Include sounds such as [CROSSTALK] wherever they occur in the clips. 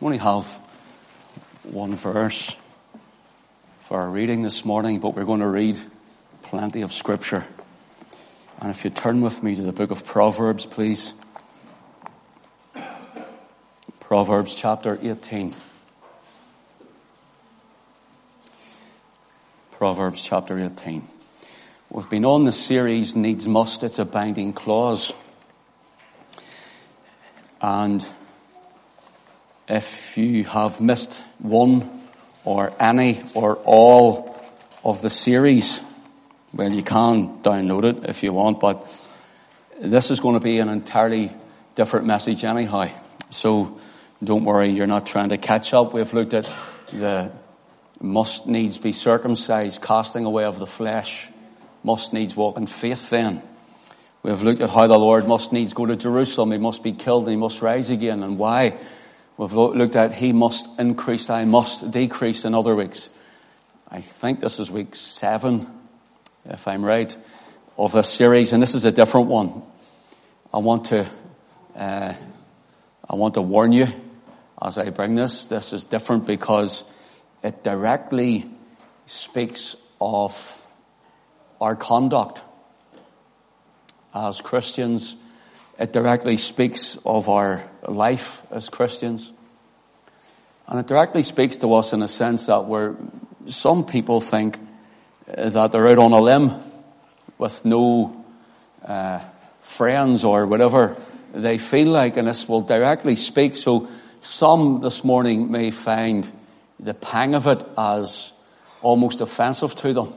only have one verse for our reading this morning, but we're going to read plenty of scripture. And if you turn with me to the book of Proverbs, please. Proverbs chapter 18. Proverbs chapter 18. We've been on the series Needs Must, it's a binding clause. And if you have missed one or any or all of the series, well, you can download it if you want, but this is going to be an entirely different message anyhow. So don't worry, you're not trying to catch up. We've looked at the must needs be circumcised, casting away of the flesh, must needs walk in faith then. We've looked at how the Lord must needs go to Jerusalem, he must be killed and he must rise again, and why. We've looked at he must increase, I must decrease in other weeks. I think this is week seven, if I'm right, of this series, and this is a different one. I want to, uh, I want to warn you as I bring this. This is different because it directly speaks of our conduct as Christians. It directly speaks of our life as Christians. And it directly speaks to us in a sense that we're, some people think that they're out on a limb with no uh, friends or whatever they feel like, and this will directly speak. So some this morning may find the pang of it as almost offensive to them.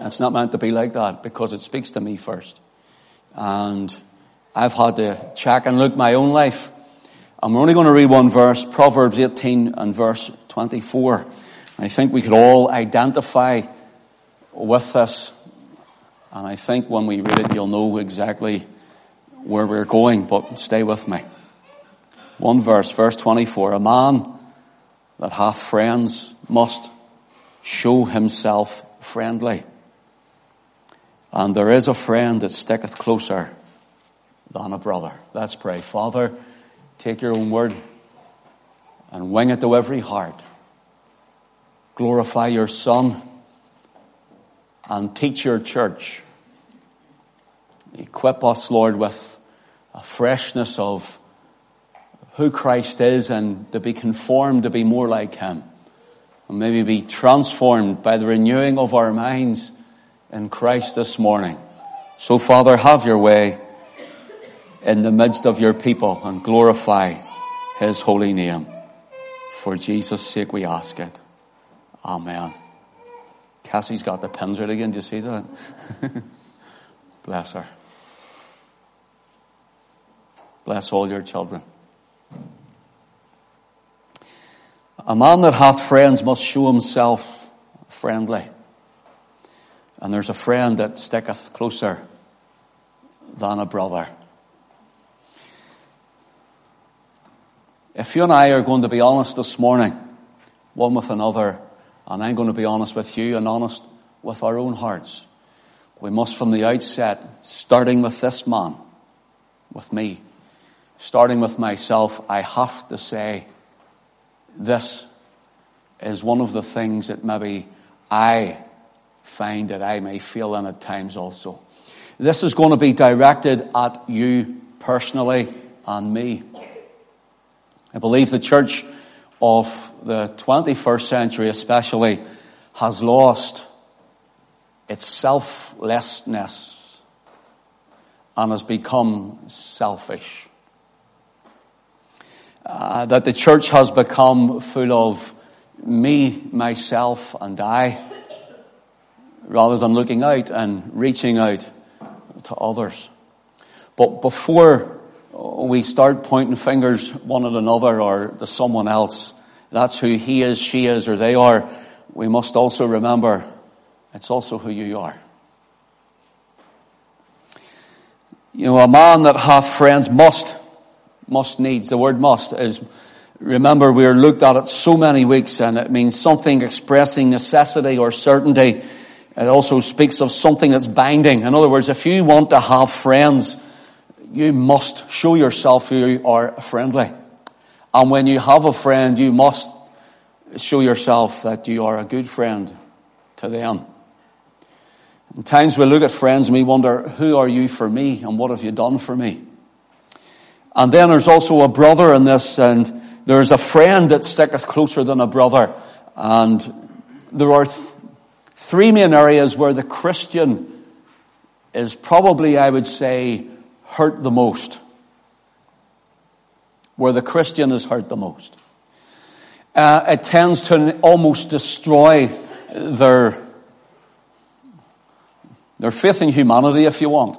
It's not meant to be like that because it speaks to me first. And I've had to check and look my own life. I'm only going to read one verse, Proverbs 18 and verse 24. I think we could all identify with this. And I think when we read it, you'll know exactly where we're going, but stay with me. One verse, verse 24. A man that hath friends must show himself friendly. And there is a friend that sticketh closer than a brother. Let's pray. Father, take your own word and wing it to every heart. Glorify your Son and teach your church. Equip us, Lord, with a freshness of who Christ is and to be conformed to be more like Him. And maybe be transformed by the renewing of our minds in Christ this morning. So Father, have your way in the midst of your people and glorify His holy name. For Jesus' sake we ask it. Amen. Cassie's got the pins right again. Do you see that? [LAUGHS] Bless her. Bless all your children. A man that hath friends must show himself friendly. And there's a friend that sticketh closer than a brother. If you and I are going to be honest this morning, one with another, and I'm going to be honest with you and honest with our own hearts, we must from the outset, starting with this man, with me, starting with myself, I have to say, this is one of the things that maybe I find that I may feel in at times also. This is going to be directed at you personally and me. I believe the church of the 21st century especially has lost its selflessness and has become selfish uh, that the church has become full of me, myself, and I, rather than looking out and reaching out to others. But before we start pointing fingers one at another or to someone else, that's who he is, she is, or they are, we must also remember it's also who you are. You know, a man that hath friends must must needs. The word must is, remember we are looked at it so many weeks and it means something expressing necessity or certainty. It also speaks of something that's binding. In other words, if you want to have friends, you must show yourself you are friendly. And when you have a friend, you must show yourself that you are a good friend to them. In times we look at friends and we wonder, who are you for me and what have you done for me? And then there's also a brother in this and there's a friend that sticketh closer than a brother. And there are th- three main areas where the Christian is probably, I would say, hurt the most where the Christian is hurt the most. Uh, it tends to almost destroy their, their faith in humanity, if you want.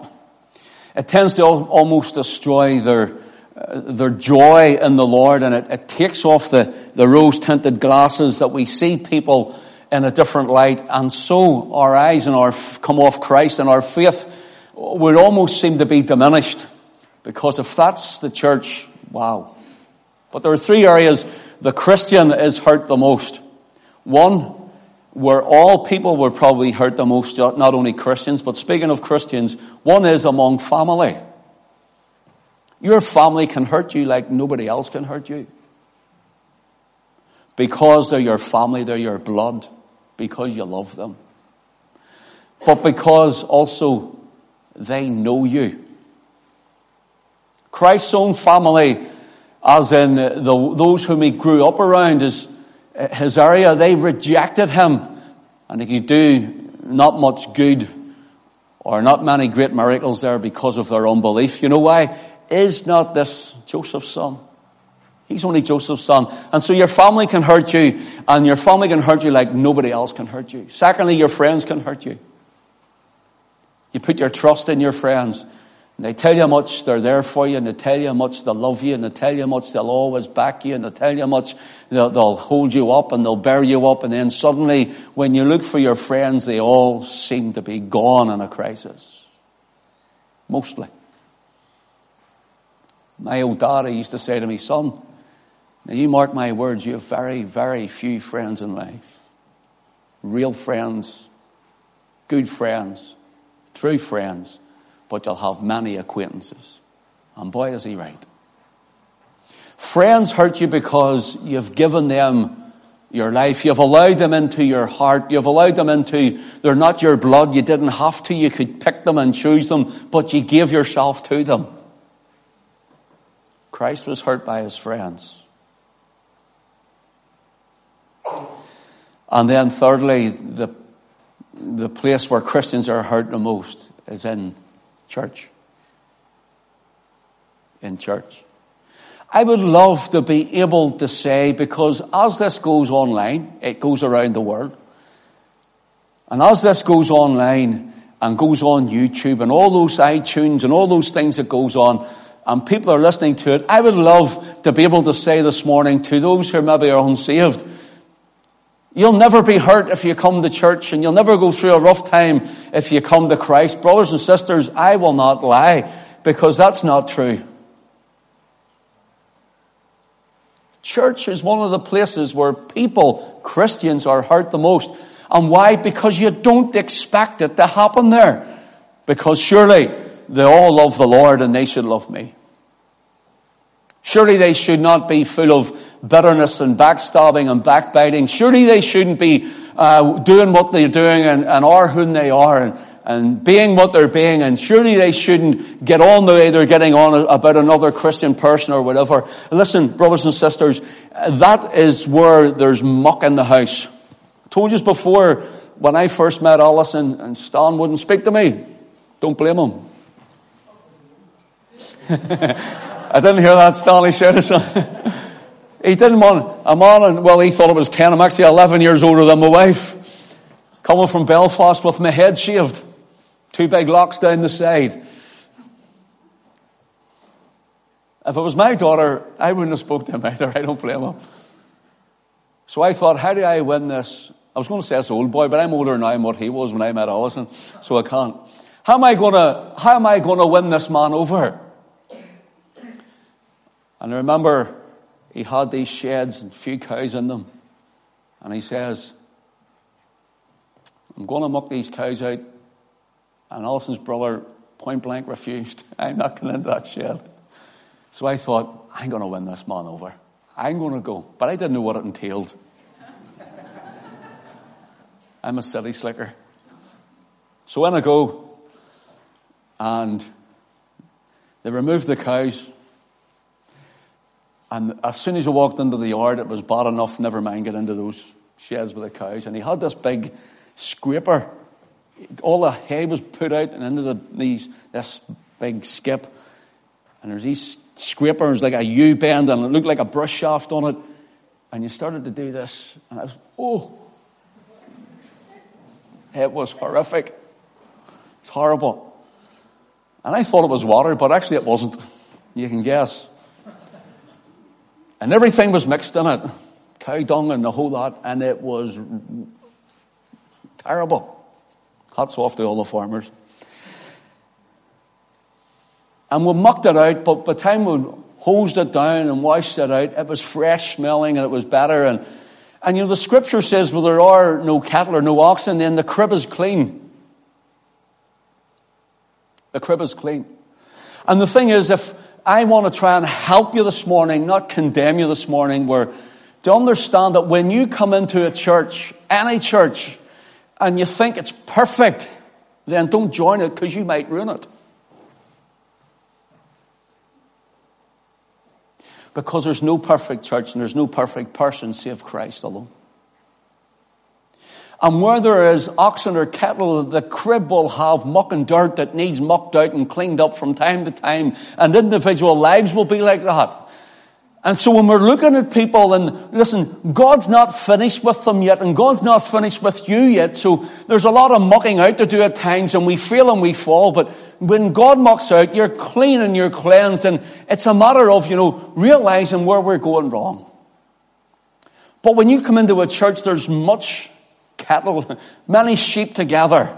It tends to almost destroy their, uh, their joy in the Lord, and it, it takes off the, the rose tinted glasses that we see people in a different light, and so our eyes and our come off Christ, and our faith would almost seem to be diminished. Because if that's the church, Wow. But there are three areas the Christian is hurt the most. One, where all people were probably hurt the most, not only Christians, but speaking of Christians, one is among family. Your family can hurt you like nobody else can hurt you. Because they're your family, they're your blood, because you love them. But because also they know you. Christ's own family, as in the, those whom he grew up around, his, his uh, area, they rejected him. And he could do not much good or not many great miracles there because of their unbelief. You know why? Is not this Joseph's son? He's only Joseph's son. And so your family can hurt you, and your family can hurt you like nobody else can hurt you. Secondly, your friends can hurt you. You put your trust in your friends. And they tell you how much they're there for you, and they tell you how much they love you, and they tell you how much they'll always back you, and they tell you how much they'll, they'll hold you up, and they'll bear you up, and then suddenly, when you look for your friends, they all seem to be gone in a crisis. Mostly. My old daddy used to say to me, son, now you mark my words, you have very, very few friends in life. Real friends, good friends, true friends but you'll have many acquaintances. And boy, is he right. Friends hurt you because you've given them your life. You've allowed them into your heart. You've allowed them into, they're not your blood. You didn't have to. You could pick them and choose them, but you gave yourself to them. Christ was hurt by his friends. And then thirdly, the, the place where Christians are hurt the most is in Church. In church. I would love to be able to say, because as this goes online, it goes around the world. And as this goes online and goes on YouTube and all those iTunes and all those things that goes on, and people are listening to it, I would love to be able to say this morning to those who maybe are unsaved, You'll never be hurt if you come to church and you'll never go through a rough time if you come to Christ. Brothers and sisters, I will not lie because that's not true. Church is one of the places where people, Christians, are hurt the most. And why? Because you don't expect it to happen there. Because surely they all love the Lord and they should love me. Surely they should not be full of bitterness and backstabbing and backbiting. Surely they shouldn't be uh, doing what they're doing and, and are who they are and, and being what they're being. And surely they shouldn't get on the way they're getting on about another Christian person or whatever. Listen, brothers and sisters, that is where there's muck in the house. I told you before, when I first met Alison and Stan wouldn't speak to me. Don't blame him. [LAUGHS] I didn't hear that Stanley shout [LAUGHS] He didn't want a man, and well, he thought it was 10. I'm actually 11 years older than my wife. Coming from Belfast with my head shaved. Two big locks down the side. If it was my daughter, I wouldn't have spoke to him either. I don't blame him. So I thought, how do I win this? I was going to say this old boy, but I'm older now than what he was when I met Alison, so I can't. How am I going to, how am I going to win this man over? And I remember he had these sheds and few cows in them. And he says, I'm going to muck these cows out. And Alison's brother point blank refused. [LAUGHS] I'm not going into that shed. So I thought, I'm going to win this man over. I'm going to go. But I didn't know what it entailed. [LAUGHS] I'm a city slicker. So when I go, and they remove the cows, and as soon as I walked into the yard, it was bad enough, never mind get into those sheds with the cows. And he had this big scraper. All the hay was put out and into the, these, this big skip. And there's these scrapers like a U bend and it looked like a brush shaft on it. And you started to do this. And I was, oh. It was horrific. It's horrible. And I thought it was water, but actually it wasn't. You can guess. And everything was mixed in it cow dung and the whole lot, and it was terrible. Hats off to all the farmers. And we mucked it out, but by the time we hosed it down and washed it out, it was fresh smelling and it was better. And, and you know, the scripture says, well, there are no cattle or no oxen, then the crib is clean. The crib is clean. And the thing is, if I want to try and help you this morning, not condemn you this morning, where to understand that when you come into a church, any church, and you think it's perfect, then don't join it because you might ruin it. Because there's no perfect church and there's no perfect person save Christ alone. And where there is oxen or cattle, the crib will have muck and dirt that needs mucked out and cleaned up from time to time. And individual lives will be like that. And so when we're looking at people and listen, God's not finished with them yet and God's not finished with you yet. So there's a lot of mucking out to do at times and we fail and we fall. But when God mucks out, you're clean and you're cleansed and it's a matter of, you know, realizing where we're going wrong. But when you come into a church, there's much cattle, many sheep together.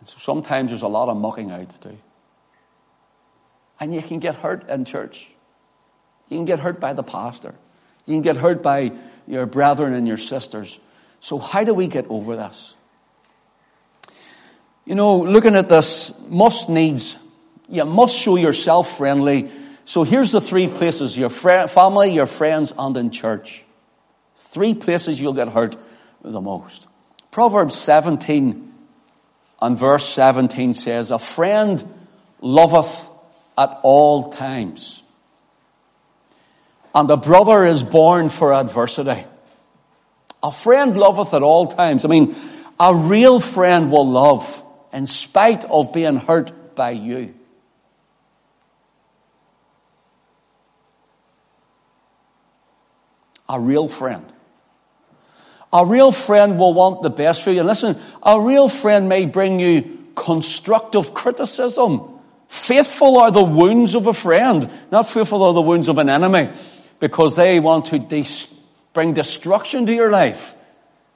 And so sometimes there's a lot of mucking out to do. And you can get hurt in church. You can get hurt by the pastor. You can get hurt by your brethren and your sisters. So how do we get over this? You know, looking at this, must needs, you must show yourself friendly. So here's the three places, your family, your friends, and in church. Three places you'll get hurt the most. Proverbs 17 and verse 17 says, A friend loveth at all times. And a brother is born for adversity. A friend loveth at all times. I mean, a real friend will love in spite of being hurt by you. A real friend. A real friend will want the best for you. Listen, a real friend may bring you constructive criticism Faithful are the wounds of a friend, not faithful are the wounds of an enemy, because they want to bring destruction to your life.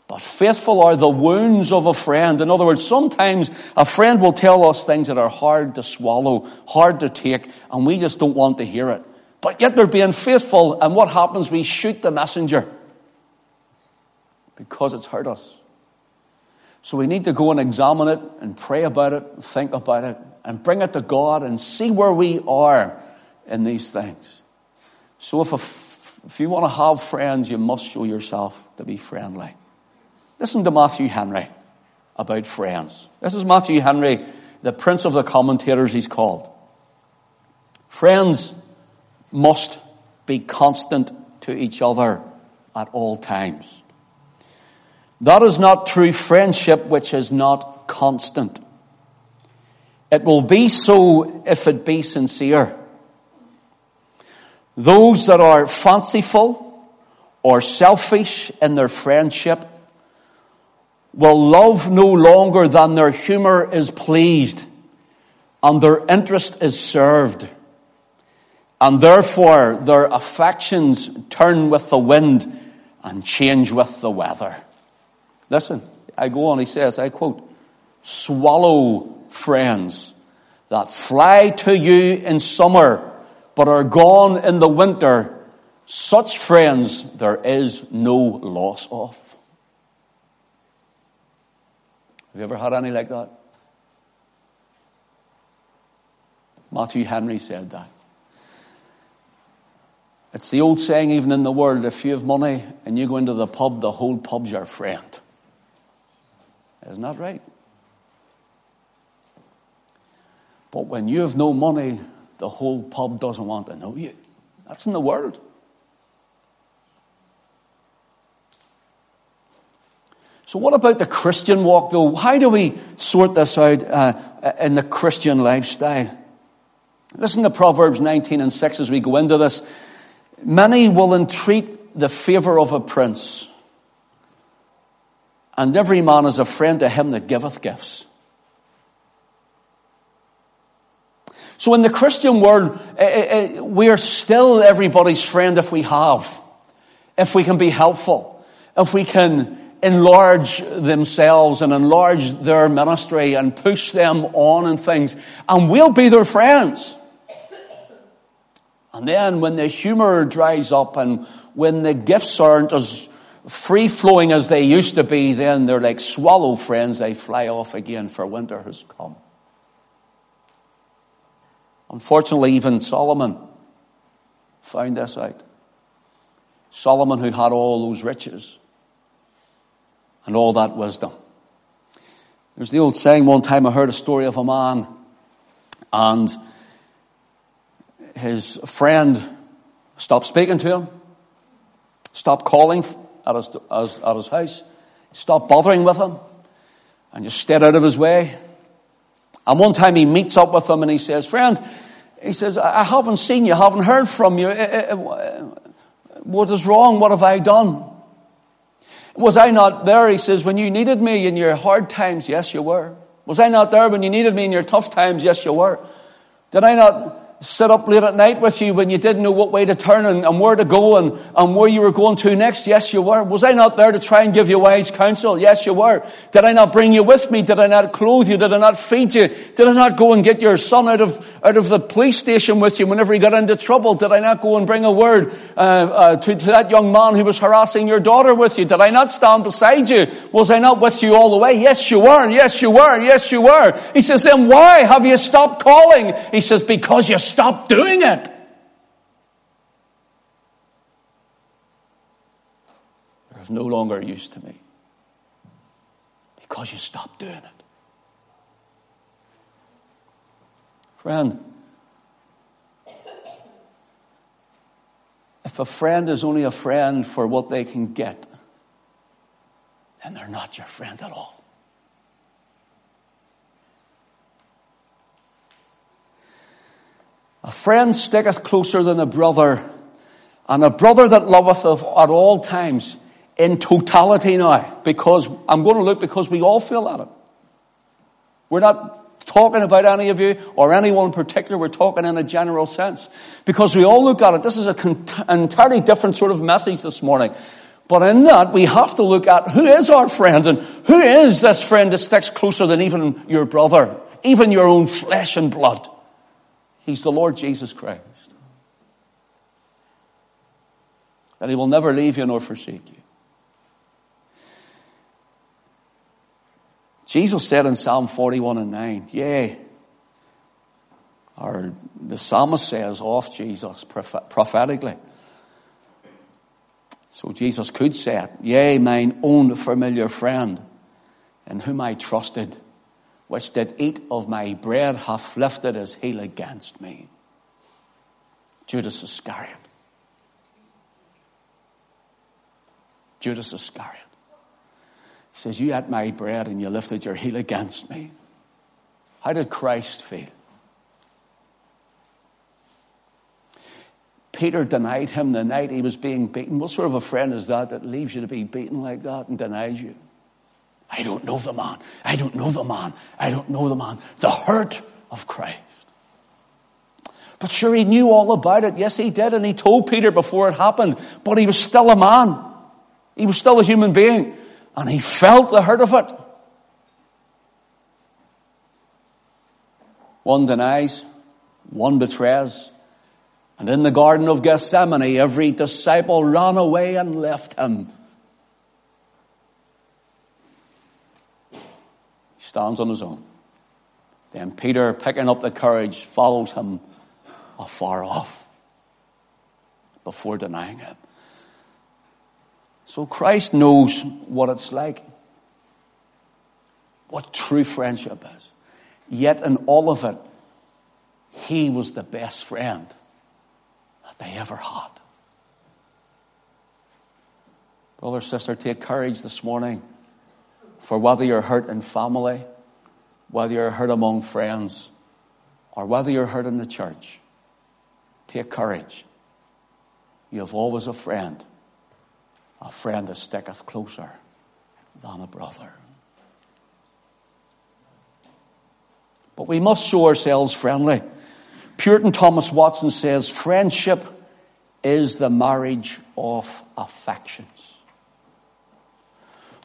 But faithful are the wounds of a friend. In other words, sometimes a friend will tell us things that are hard to swallow, hard to take, and we just don't want to hear it. But yet they're being faithful, and what happens? We shoot the messenger because it's hurt us. So we need to go and examine it and pray about it, think about it, and bring it to God and see where we are in these things. So if, if you want to have friends, you must show yourself to be friendly. Listen to Matthew Henry about friends. This is Matthew Henry, the prince of the commentators he's called. Friends must be constant to each other at all times. That is not true friendship which is not constant. It will be so if it be sincere. Those that are fanciful or selfish in their friendship will love no longer than their humor is pleased and their interest is served. And therefore their affections turn with the wind and change with the weather. Listen, I go on, he says, I quote, swallow friends that fly to you in summer but are gone in the winter, such friends there is no loss of. Have you ever had any like that? Matthew Henry said that. It's the old saying, even in the world, if you have money and you go into the pub, the whole pub's your friend. Isn't that right? But when you have no money, the whole pub doesn't want to know you. That's in the world. So, what about the Christian walk, though? How do we sort this out uh, in the Christian lifestyle? Listen to Proverbs 19 and 6 as we go into this. Many will entreat the favor of a prince, and every man is a friend to him that giveth gifts. So in the Christian world, eh, eh, eh, we are still everybody's friend if we have, if we can be helpful, if we can enlarge themselves and enlarge their ministry and push them on and things, and we'll be their friends. And then when the humor dries up and when the gifts aren't as free flowing as they used to be, then they're like swallow friends. They fly off again for winter has come. Unfortunately, even Solomon found this out. Solomon, who had all those riches and all that wisdom. There's the old saying one time I heard a story of a man and his friend stopped speaking to him, stopped calling at his, at his house, Stop bothering with him, and just stayed out of his way. And one time he meets up with him and he says, Friend, he says, I haven't seen you, haven't heard from you. Eh, eh, eh, what is wrong? What have I done? Was I not there? He says, when you needed me in your hard times? Yes, you were. Was I not there when you needed me in your tough times? Yes, you were. Did I not sit up late at night with you when you didn't know what way to turn and, and, where to go and, and where you were going to next? Yes, you were. Was I not there to try and give you wise counsel? Yes, you were. Did I not bring you with me? Did I not clothe you? Did I not feed you? Did I not go and get your son out of, out of the police station with you whenever he got into trouble? Did I not go and bring a word uh, uh, to, to that young man who was harassing your daughter with you? Did I not stand beside you? Was I not with you all the way? Yes, you were. Yes, you were. Yes, you were. He says, then why have you stopped calling? He says, because you stop doing it. You're of no longer use to me because you stopped doing it. Friend, if a friend is only a friend for what they can get, then they're not your friend at all. A friend sticketh closer than a brother, and a brother that loveth of, at all times in totality now, because I'm going to look because we all feel at it. We're not talking about any of you or anyone in particular, we're talking in a general sense. Because we all look at it. This is an entirely different sort of message this morning. But in that, we have to look at who is our friend and who is this friend that sticks closer than even your brother, even your own flesh and blood. He's the Lord Jesus Christ. That He will never leave you nor forsake you. Jesus said in Psalm 41 and 9, Yea, or the psalmist says off Jesus prophetically. So Jesus could say it, Yea, mine own familiar friend, in whom I trusted which did eat of my bread hath lifted his heel against me. Judas Iscariot. Judas Iscariot. He says, You ate my bread and you lifted your heel against me. How did Christ feel? Peter denied him the night he was being beaten. What sort of a friend is that that leaves you to be beaten like that and denies you? I don't know the man. I don't know the man. I don't know the man. The hurt of Christ. But sure, he knew all about it. Yes, he did. And he told Peter before it happened. But he was still a man. He was still a human being. And he felt the hurt of it. One denies, one betrays. And in the Garden of Gethsemane, every disciple ran away and left him. Stands on his own. Then Peter, picking up the courage, follows him afar off. before denying him. So Christ knows what it's like, what true friendship is. Yet in all of it, he was the best friend that they ever had. Brother, sister, take courage this morning for whether you're hurt in family, whether you're hurt among friends, or whether you're hurt in the church. Take courage. You have always a friend, a friend that sticketh closer than a brother. But we must show ourselves friendly. Puritan Thomas Watson says, friendship is the marriage of affections.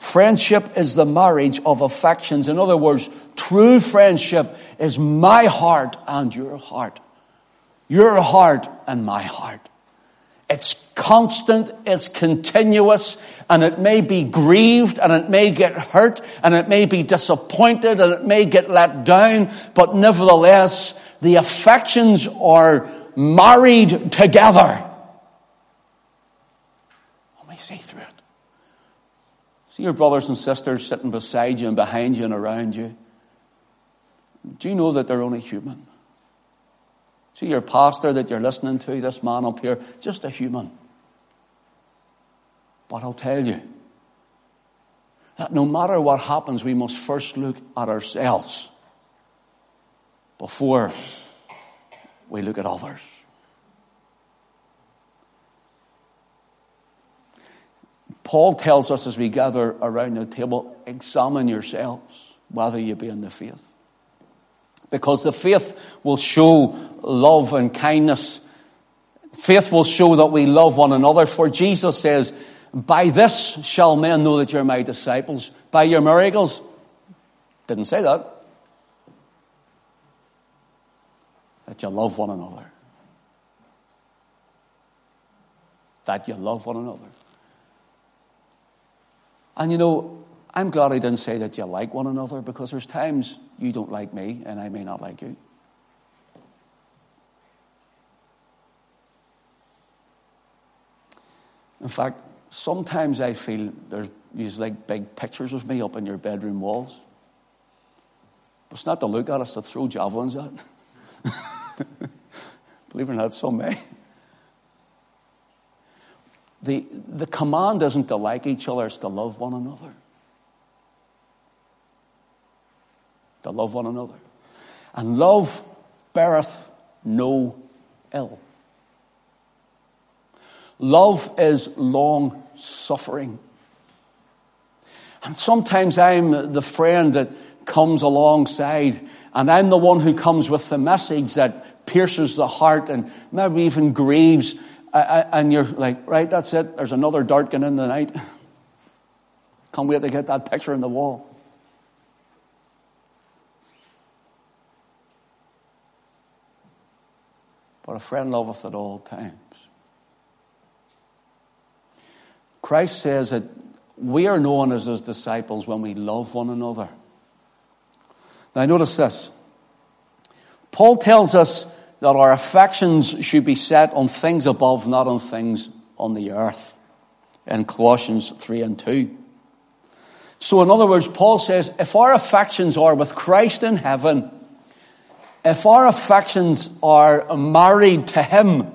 Friendship is the marriage of affections. In other words, true friendship is my heart and your heart. Your heart and my heart. It's constant, it's continuous, and it may be grieved, and it may get hurt, and it may be disappointed, and it may get let down, but nevertheless, the affections are married together. Let me see through it. See your brothers and sisters sitting beside you and behind you and around you. Do you know that they're only human? See your pastor that you're listening to, this man up here, just a human. But I'll tell you that no matter what happens, we must first look at ourselves before we look at others. Paul tells us as we gather around the table, examine yourselves whether you be in the faith. Because the faith will show love and kindness. Faith will show that we love one another. For Jesus says, by this shall men know that you're my disciples. By your miracles. Didn't say that. That you love one another. That you love one another. And you know, I'm glad I didn't say that you like one another because there's times you don't like me and I may not like you. In fact, sometimes I feel there's these like big pictures of me up in your bedroom walls. But it's not to look at, it's to throw javelins at. [LAUGHS] Believe it or not, some may. The, the command isn't to like each other, it's to love one another. To love one another. And love beareth no ill. Love is long suffering. And sometimes I'm the friend that comes alongside, and I'm the one who comes with the message that pierces the heart and maybe even grieves and you're like, right, that's it. There's another dart going in the night. [LAUGHS] Can't wait to get that picture in the wall. But a friend loveth at all times. Christ says that we are known as his disciples when we love one another. Now, notice this. Paul tells us that our affections should be set on things above, not on things on the earth. In Colossians 3 and 2. So, in other words, Paul says if our affections are with Christ in heaven, if our affections are married to Him,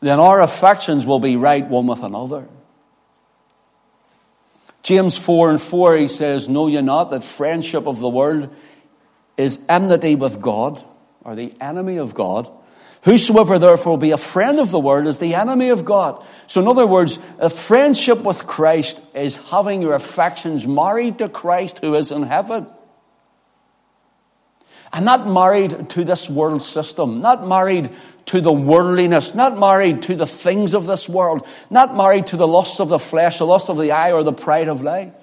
then our affections will be right one with another. James 4 and 4, he says, Know ye not that friendship of the world is enmity with God? Or the enemy of God. Whosoever therefore be a friend of the world is the enemy of God. So in other words, a friendship with Christ is having your affections married to Christ who is in heaven. And not married to this world system, not married to the worldliness, not married to the things of this world, not married to the lusts of the flesh, the lust of the eye, or the pride of life.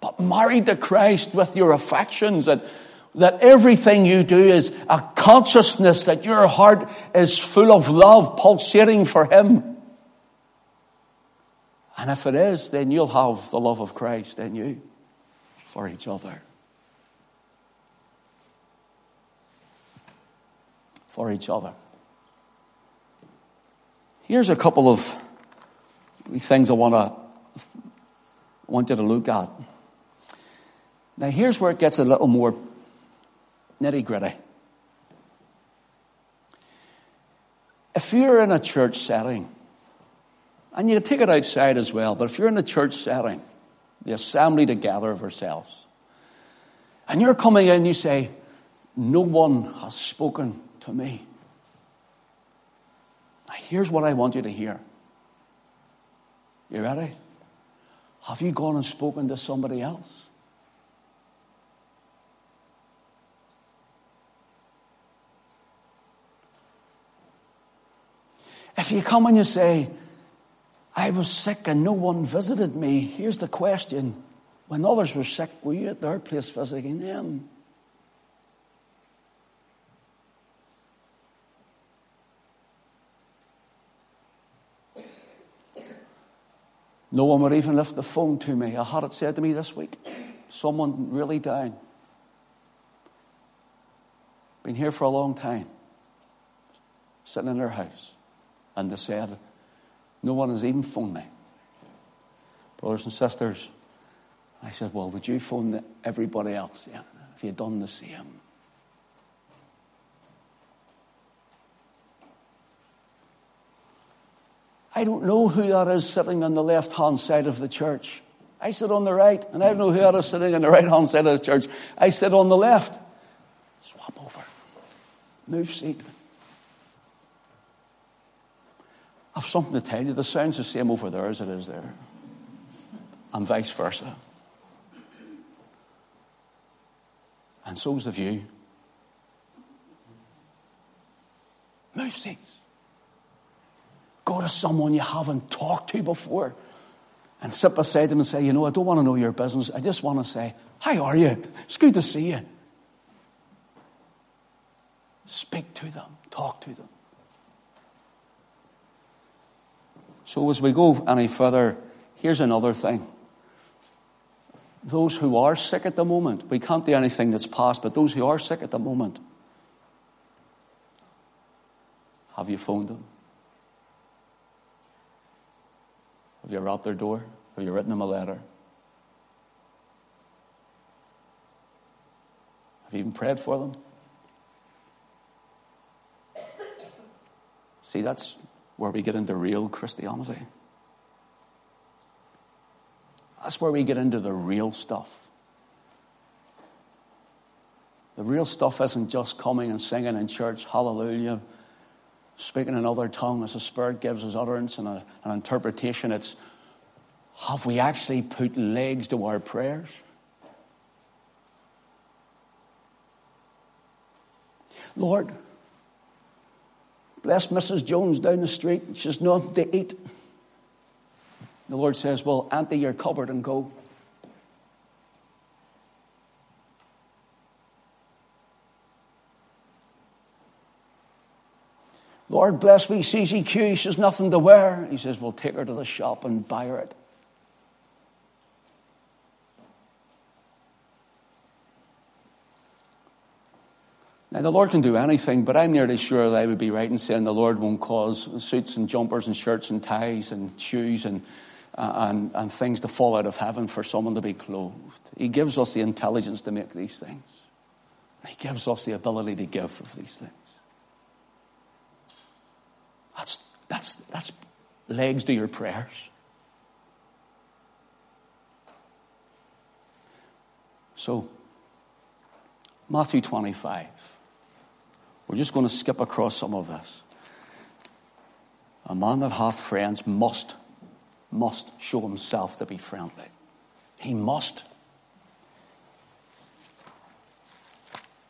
But married to Christ with your affections that that everything you do is a consciousness that your heart is full of love pulsating for Him. And if it is, then you'll have the love of Christ in you for each other. For each other. Here's a couple of things I want to want you to look at. Now, here's where it gets a little more nitty gritty. If you're in a church setting, and you take it outside as well, but if you're in a church setting, the assembly together of ourselves, and you're coming in, you say, No one has spoken to me. Now, here's what I want you to hear. You ready? Have you gone and spoken to somebody else? If you come and you say, I was sick and no one visited me, here's the question. When others were sick, were you at their place visiting them? No one would even lift the phone to me. I had it said to me this week. Someone really down. Been here for a long time. Sitting in their house. And they said, No one has even phoned me. Brothers and sisters, I said, Well, would you phone everybody else then if you'd done the same? I don't know who that is sitting on the left hand side of the church. I sit on the right, and I don't know who that is sitting on the right hand side of the church. I sit on the left. Swap over. Move seat. I've something to tell you. The sound's the same over there as it is there, and vice versa. And so's the view. Move seats. Go to someone you haven't talked to before and sit beside them and say, You know, I don't want to know your business. I just want to say, How are you? It's good to see you. Speak to them, talk to them. So, as we go any further, here's another thing. Those who are sick at the moment, we can't do anything that's past, but those who are sick at the moment, have you phoned them? Have you rapped their door? Have you written them a letter? Have you even prayed for them? See, that's where we get into real Christianity. That's where we get into the real stuff. The real stuff isn't just coming and singing in church, hallelujah, speaking another tongue as the Spirit gives us utterance and a, an interpretation. It's have we actually put legs to our prayers? Lord, Bless Mrs. Jones down the street. She's nothing to eat. The Lord says, Well, empty your cupboard and go. Lord, bless me, CCQ. She's nothing to wear. He says, Well, take her to the shop and buy her it. Now, the Lord can do anything, but I'm nearly sure that I would be right in saying the Lord won't cause suits and jumpers and shirts and ties and shoes and, uh, and, and things to fall out of heaven for someone to be clothed. He gives us the intelligence to make these things. He gives us the ability to give of these things. That's, that's, that's legs to your prayers. So, Matthew 25. We're just going to skip across some of this. A man that hath friends must, must show himself to be friendly. He must.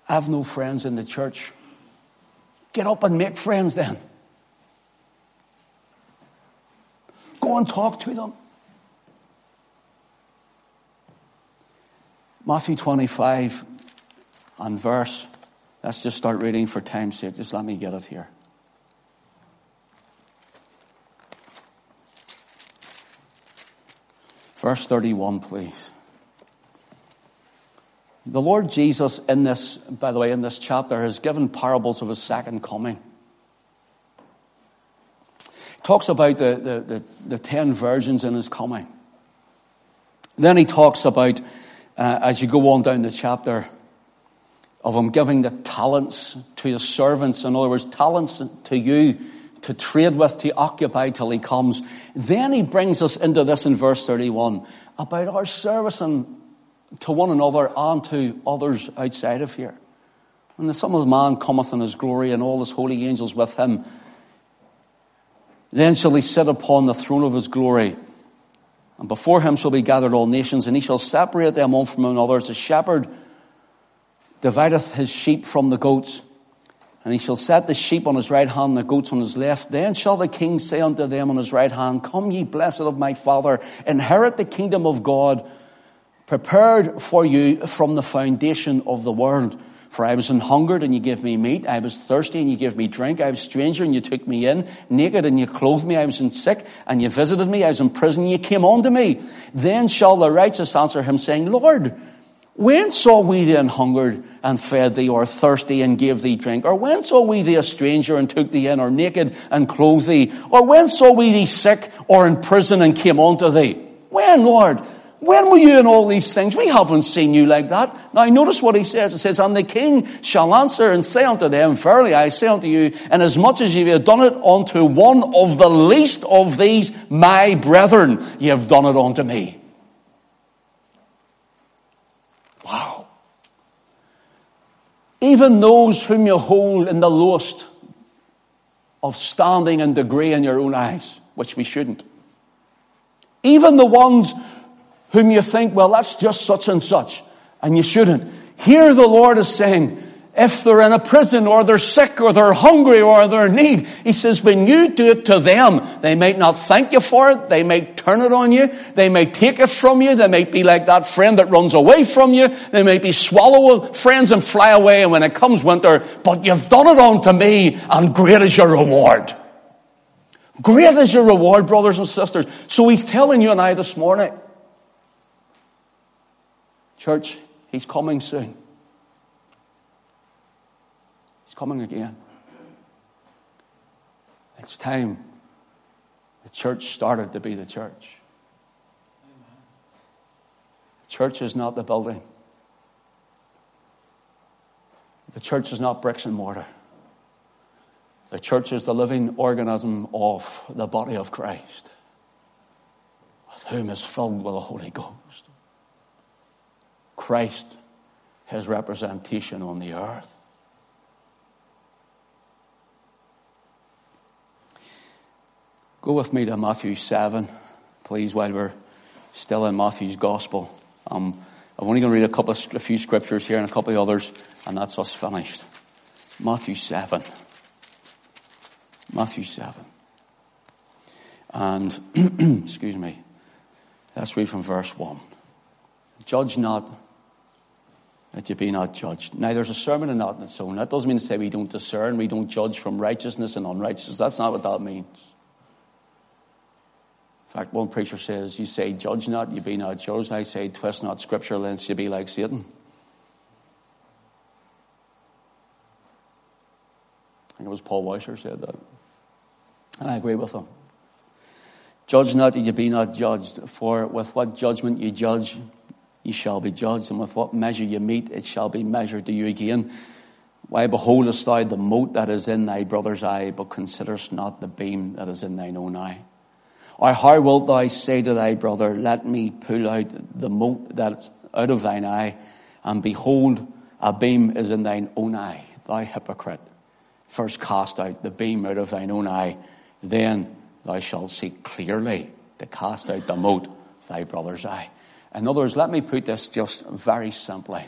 I have no friends in the church. Get up and make friends then. Go and talk to them. Matthew 25 and verse Let's just start reading for time's sake. Just let me get it here. Verse 31, please. The Lord Jesus, in this, by the way, in this chapter, has given parables of his second coming. He talks about the, the, the, the ten virgins in his coming. Then he talks about, uh, as you go on down the chapter, of him giving the talents to his servants. In other words, talents to you to trade with, to occupy till he comes. Then he brings us into this in verse 31 about our service and to one another and to others outside of here. When the Son of Man cometh in his glory and all his holy angels with him, then shall he sit upon the throne of his glory. And before him shall be gathered all nations, and he shall separate them one from another as a shepherd divideth his sheep from the goats. And he shall set the sheep on his right hand, and the goats on his left. Then shall the king say unto them on his right hand, Come ye blessed of my father, inherit the kingdom of God, prepared for you from the foundation of the world. For I was an hungered and you gave me meat. I was thirsty and you gave me drink. I was stranger and you took me in. Naked and you clothed me. I was in sick and you visited me. I was in prison and you came unto me. Then shall the righteous answer him saying, Lord, when saw we thee an hungered and fed thee, or thirsty and gave thee drink? Or when saw we thee a stranger and took thee in, or naked and clothed thee? Or when saw we thee sick or in prison and came unto thee? When, Lord? When were you in all these things? We haven't seen you like that. Now notice what he says. It says, And the king shall answer and say unto them, Verily I say unto you, inasmuch as ye have done it unto one of the least of these my brethren, ye have done it unto me. Even those whom you hold in the lowest of standing and degree in your own eyes, which we shouldn't. Even the ones whom you think, well, that's just such and such, and you shouldn't. Here the Lord is saying, if they're in a prison or they're sick or they're hungry or they're in need, He says, when you do it to them, they might not thank you for it. They might turn it on you. They may take it from you. They might be like that friend that runs away from you. They may be swallow friends and fly away. And when it comes winter, but you've done it unto me and great is your reward. Great is your reward, brothers and sisters. So He's telling you and I this morning, Church, He's coming soon. He's coming again. It's time the church started to be the church. The church is not the building. The church is not bricks and mortar. The church is the living organism of the body of Christ, with whom is filled with the Holy Ghost. Christ, his representation on the earth. Go with me to Matthew 7, please, while we're still in Matthew's Gospel. Um, I'm only going to read a couple of, a few scriptures here and a couple of others, and that's us finished. Matthew 7. Matthew 7. And, [CLEARS THROAT] excuse me, let's read from verse 1. Judge not that you be not judged. Now, there's a sermon in that in its own. That doesn't mean to say we don't discern, we don't judge from righteousness and unrighteousness. That's not what that means. In fact, one preacher says, You say, Judge not, you be not judged. I say, Twist not scripture, lest you be like Satan. I think it was Paul Washer said that. And I agree with him. Judge not, you be not judged. For with what judgment you judge, you shall be judged, and with what measure you mete, it shall be measured to you again. Why beholdest thou the mote that is in thy brother's eye, but considerest not the beam that is in thine own eye? Or how wilt thou say to thy brother, Let me pull out the mote that's out of thine eye, and behold, a beam is in thine own eye, thou hypocrite. First cast out the beam out of thine own eye, then thou shalt see clearly to cast out the mote thy brother's eye. In other words, let me put this just very simply.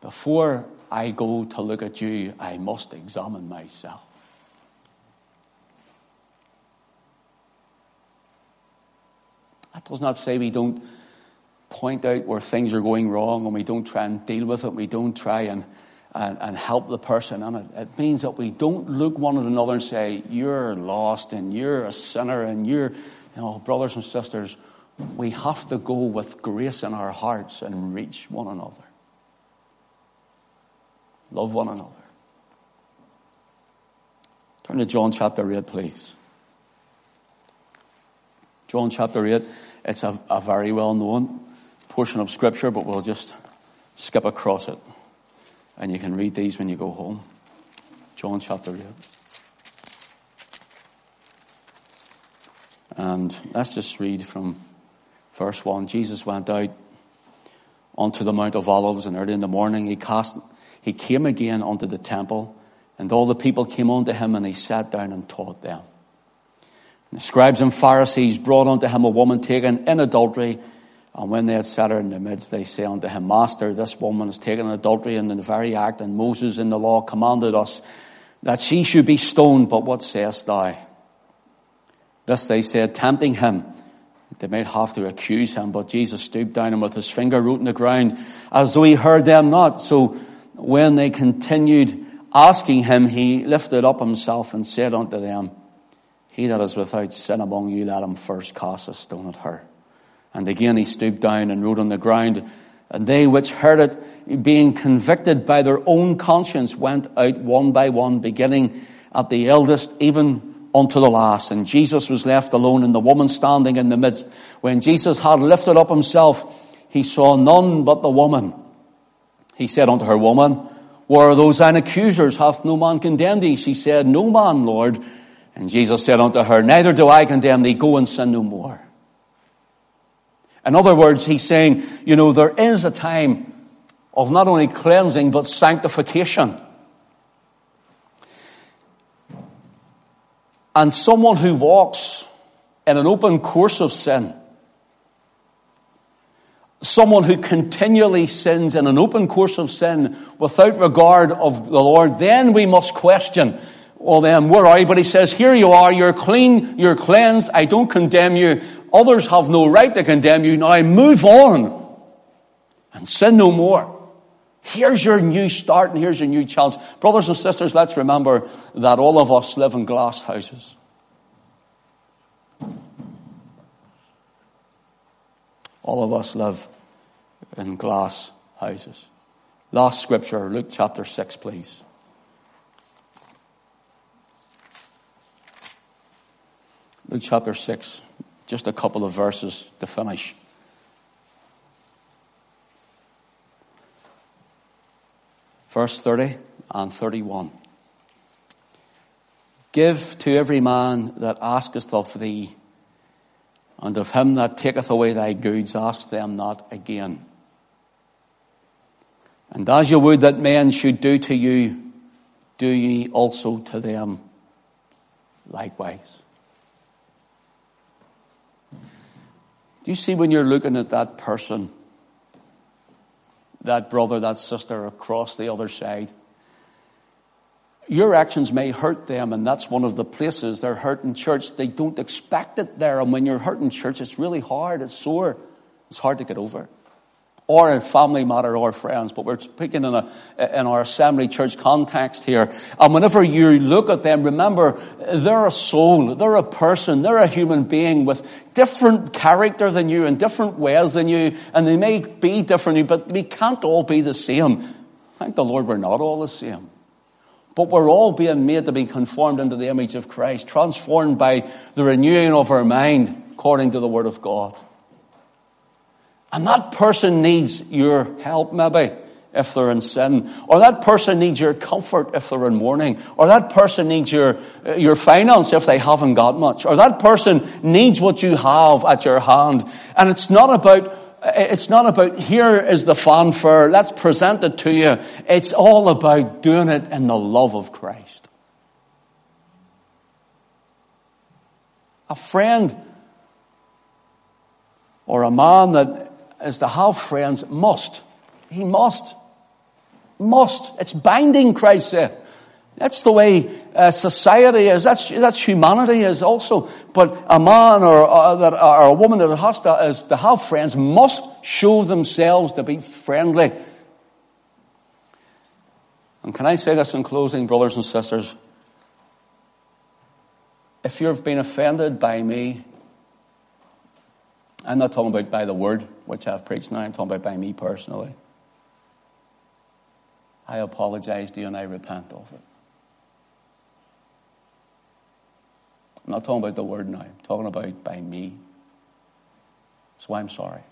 Before I go to look at you, I must examine myself. That does not say we don't point out where things are going wrong and we don't try and deal with it, we don't try and, and, and help the person in it. It means that we don't look one at another and say, You're lost and you're a sinner and you're, you know, brothers and sisters. We have to go with grace in our hearts and reach one another. Love one another. Turn to John chapter 8, please. John chapter 8, it's a, a very well known portion of Scripture, but we'll just skip across it. And you can read these when you go home. John chapter 8. And let's just read from verse 1. Jesus went out onto the Mount of Olives, and early in the morning he cast, he came again onto the temple, and all the people came unto him, and he sat down and taught them. The scribes and Pharisees brought unto him a woman taken in adultery, and when they had set her in the midst, they say unto him, Master, this woman is taken in adultery in the very act, and Moses in the law commanded us that she should be stoned, but what sayest thou? This they said, tempting him. They might have to accuse him, but Jesus stooped down and with his finger wrote in the ground as though he heard them not. So when they continued asking him, he lifted up himself and said unto them, He that is without sin among you, let him first cast a stone at her. And again he stooped down and wrote on the ground. And they which heard it, being convicted by their own conscience, went out one by one, beginning at the eldest, even unto the last. And Jesus was left alone and the woman standing in the midst. When Jesus had lifted up himself, he saw none but the woman. He said unto her, Woman, where are those thine accusers? Hath no man condemned thee? She said, No man, Lord. And Jesus said unto her, Neither do I condemn thee. Go and sin no more. In other words, he's saying, you know, there is a time of not only cleansing, but sanctification. And someone who walks in an open course of sin, someone who continually sins in an open course of sin without regard of the Lord, then we must question, well then, where are you? But he says, here you are, you're clean, you're cleansed, I don't condemn you. Others have no right to condemn you. Now move on and sin no more. Here's your new start and here's your new chance. Brothers and sisters, let's remember that all of us live in glass houses. All of us live in glass houses. Last scripture, Luke chapter 6, please. Luke chapter 6, just a couple of verses to finish. verse 30 and 31. Give to every man that asketh of thee, and of him that taketh away thy goods, ask them not again. And as you would that men should do to you, do ye also to them likewise. Do you see when you're looking at that person that brother, that sister across the other side. Your actions may hurt them, and that's one of the places they're hurt in church. They don't expect it there, and when you're hurt in church, it's really hard, it's sore, it's hard to get over or a family matter or friends, but we're speaking in, a, in our assembly church context here. And whenever you look at them, remember, they're a soul, they're a person, they're a human being with different character than you and different ways than you, and they may be different, but we can't all be the same. Thank the Lord we're not all the same. But we're all being made to be conformed into the image of Christ, transformed by the renewing of our mind according to the Word of God. And that person needs your help, maybe, if they're in sin. Or that person needs your comfort if they're in mourning. Or that person needs your, uh, your finance if they haven't got much. Or that person needs what you have at your hand. And it's not about, uh, it's not about here is the fanfare, let's present it to you. It's all about doing it in the love of Christ. A friend or a man that is to have friends must. He must. Must. It's binding, Christ said. That's the way uh, society is. That's, that's humanity is also. But a man or, that, or a woman that has to, is to have friends must show themselves to be friendly. And can I say this in closing, brothers and sisters? If you've been offended by me, I'm not talking about by the word, which I've preached now, I'm talking about by me personally. I apologize to you and I repent of it. I'm not talking about the word now, I'm talking about by me So I'm sorry.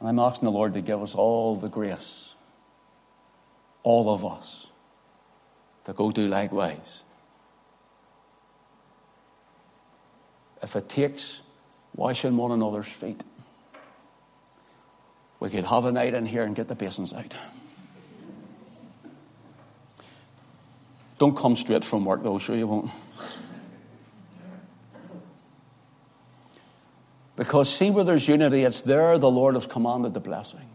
And I'm asking the Lord to give us all the grace, all of us, to go do likewise. If it takes washing one another's feet, we could have a night in here and get the basins out. Don't come straight from work, though, sure you won't. Because see where there's unity, it's there the Lord has commanded the blessing.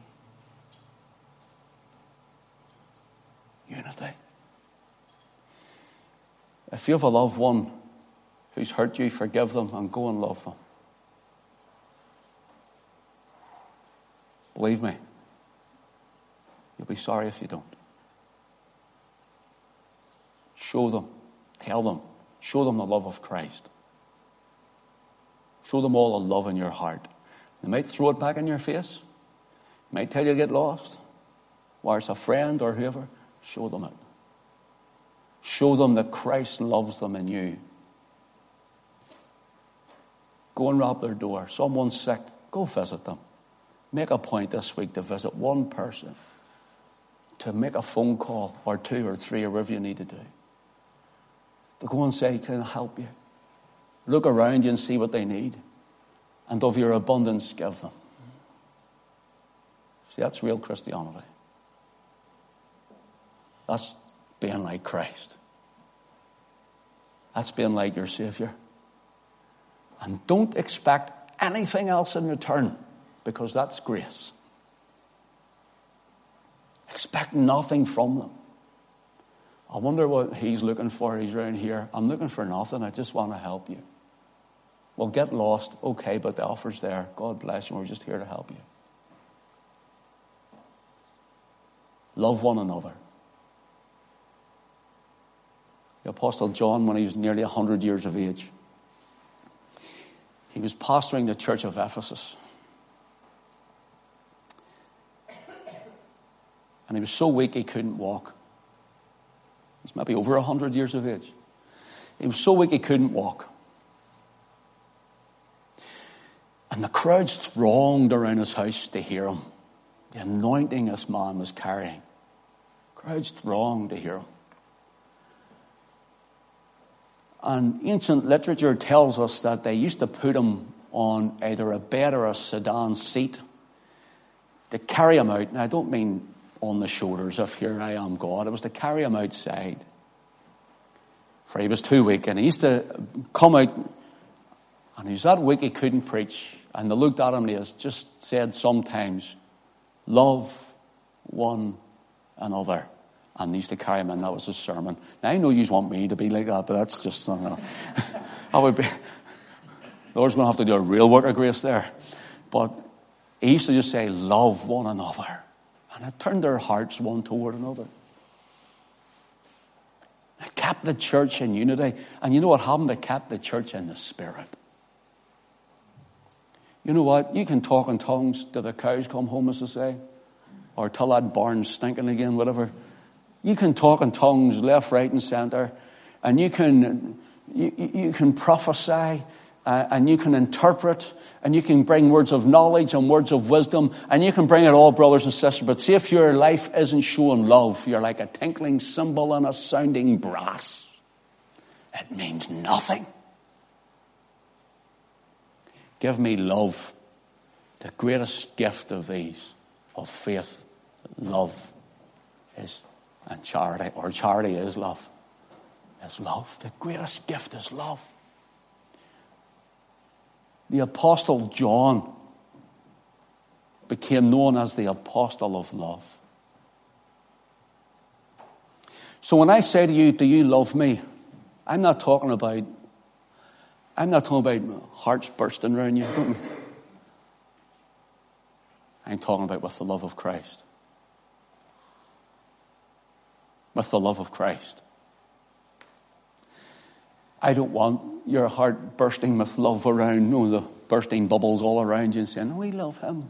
Unity. If you have a loved one who's hurt you, forgive them and go and love them. Believe me, you'll be sorry if you don't. Show them, tell them, show them the love of Christ. Show them all the love in your heart. They might throw it back in your face, they might tell you to get lost, or it's a friend or whoever. Show them it. Show them that Christ loves them in you. Go and rap their door. Someone's sick, go visit them. Make a point this week to visit one person, to make a phone call or two or three or whatever you need to do. To go and say, Can I help you? Look around you and see what they need. And of your abundance, give them. See, that's real Christianity. That's being like Christ. That's being like your Savior. And don't expect anything else in return because that's grace. Expect nothing from them. I wonder what he's looking for. He's around here. I'm looking for nothing. I just want to help you. Well, get lost. Okay, but the offer's there. God bless you. We're just here to help you. Love one another. The Apostle John, when he was nearly 100 years of age, he was pastoring the church of Ephesus. And he was so weak he couldn't walk. He's maybe over 100 years of age. He was so weak he couldn't walk. And the crowds thronged around his house to hear him. The anointing this man was carrying. Crowds thronged to hear him. And ancient literature tells us that they used to put him on either a bed or a sedan seat to carry him out. Now, I don't mean on the shoulders of here I am God. It was to carry him outside. For he was too weak. And he used to come out, and he was that weak he couldn't preach. And they looked at him and he just said sometimes, Love one another. And used to carry him and that was his sermon. Now I know you want me to be like that, but that's just, I know. [LAUGHS] I would be, the Lord's going to have to do a real work of grace there. But he used to just say, love one another. And it turned their hearts one toward another. It kept the church in unity. And you know what happened? It kept the church in the spirit. You know what? You can talk in tongues till the cows come home, as they say, or till that barn's stinking again, whatever. You can talk in tongues left, right, and center, and you can, you, you can prophesy, uh, and you can interpret, and you can bring words of knowledge and words of wisdom, and you can bring it all, brothers and sisters. But see, if your life isn't showing love, you're like a tinkling cymbal and a sounding brass. It means nothing. Give me love, the greatest gift of these, of faith, love is, and charity, or charity is love, is love. The greatest gift is love. The Apostle John became known as the Apostle of Love. So when I say to you, Do you love me? I'm not talking about I'm not talking about hearts bursting around you. [LAUGHS] I'm talking about with the love of Christ. With the love of Christ. I don't want your heart bursting with love around, know, the bursting bubbles all around you and saying, We love him.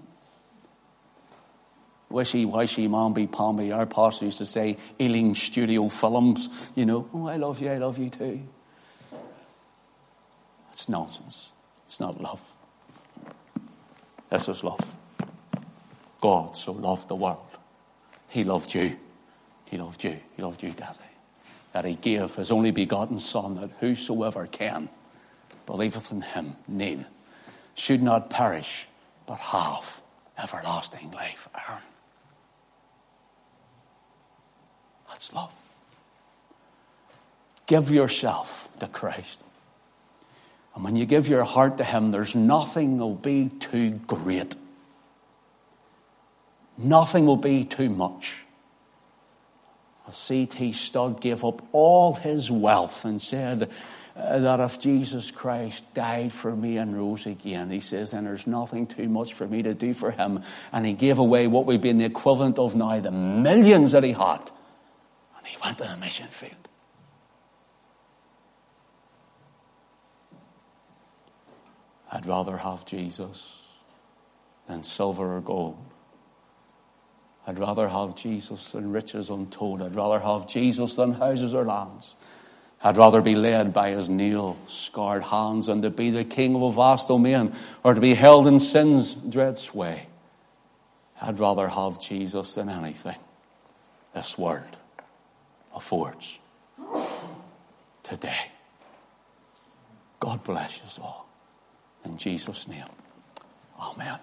Wishy washy, mamby palmy. Our pastor used to say, Ealing studio films, you know, oh, I love you, I love you too. It's nonsense. It's not love. This is love. God so loved the world. He loved you. He loved you. He loved you, Daddy. That he gave his only begotten Son, that whosoever can believeth in him, Neil, should not perish, but have everlasting life. Aaron. That's love. Give yourself to Christ. And when you give your heart to Him, there's nothing will be too great. Nothing will be too much. C.T. Studd gave up all his wealth and said uh, that if Jesus Christ died for me and rose again, he says, then there's nothing too much for me to do for him. And he gave away what would be the equivalent of now the millions that he had. And he went to the mission field. I'd rather have Jesus than silver or gold. I'd rather have Jesus than riches untold. I'd rather have Jesus than houses or lands. I'd rather be led by his nail scarred hands than to be the king of a vast domain or to be held in sin's dread sway. I'd rather have Jesus than anything this world affords today. God bless us all. In Jesus' name, Amen.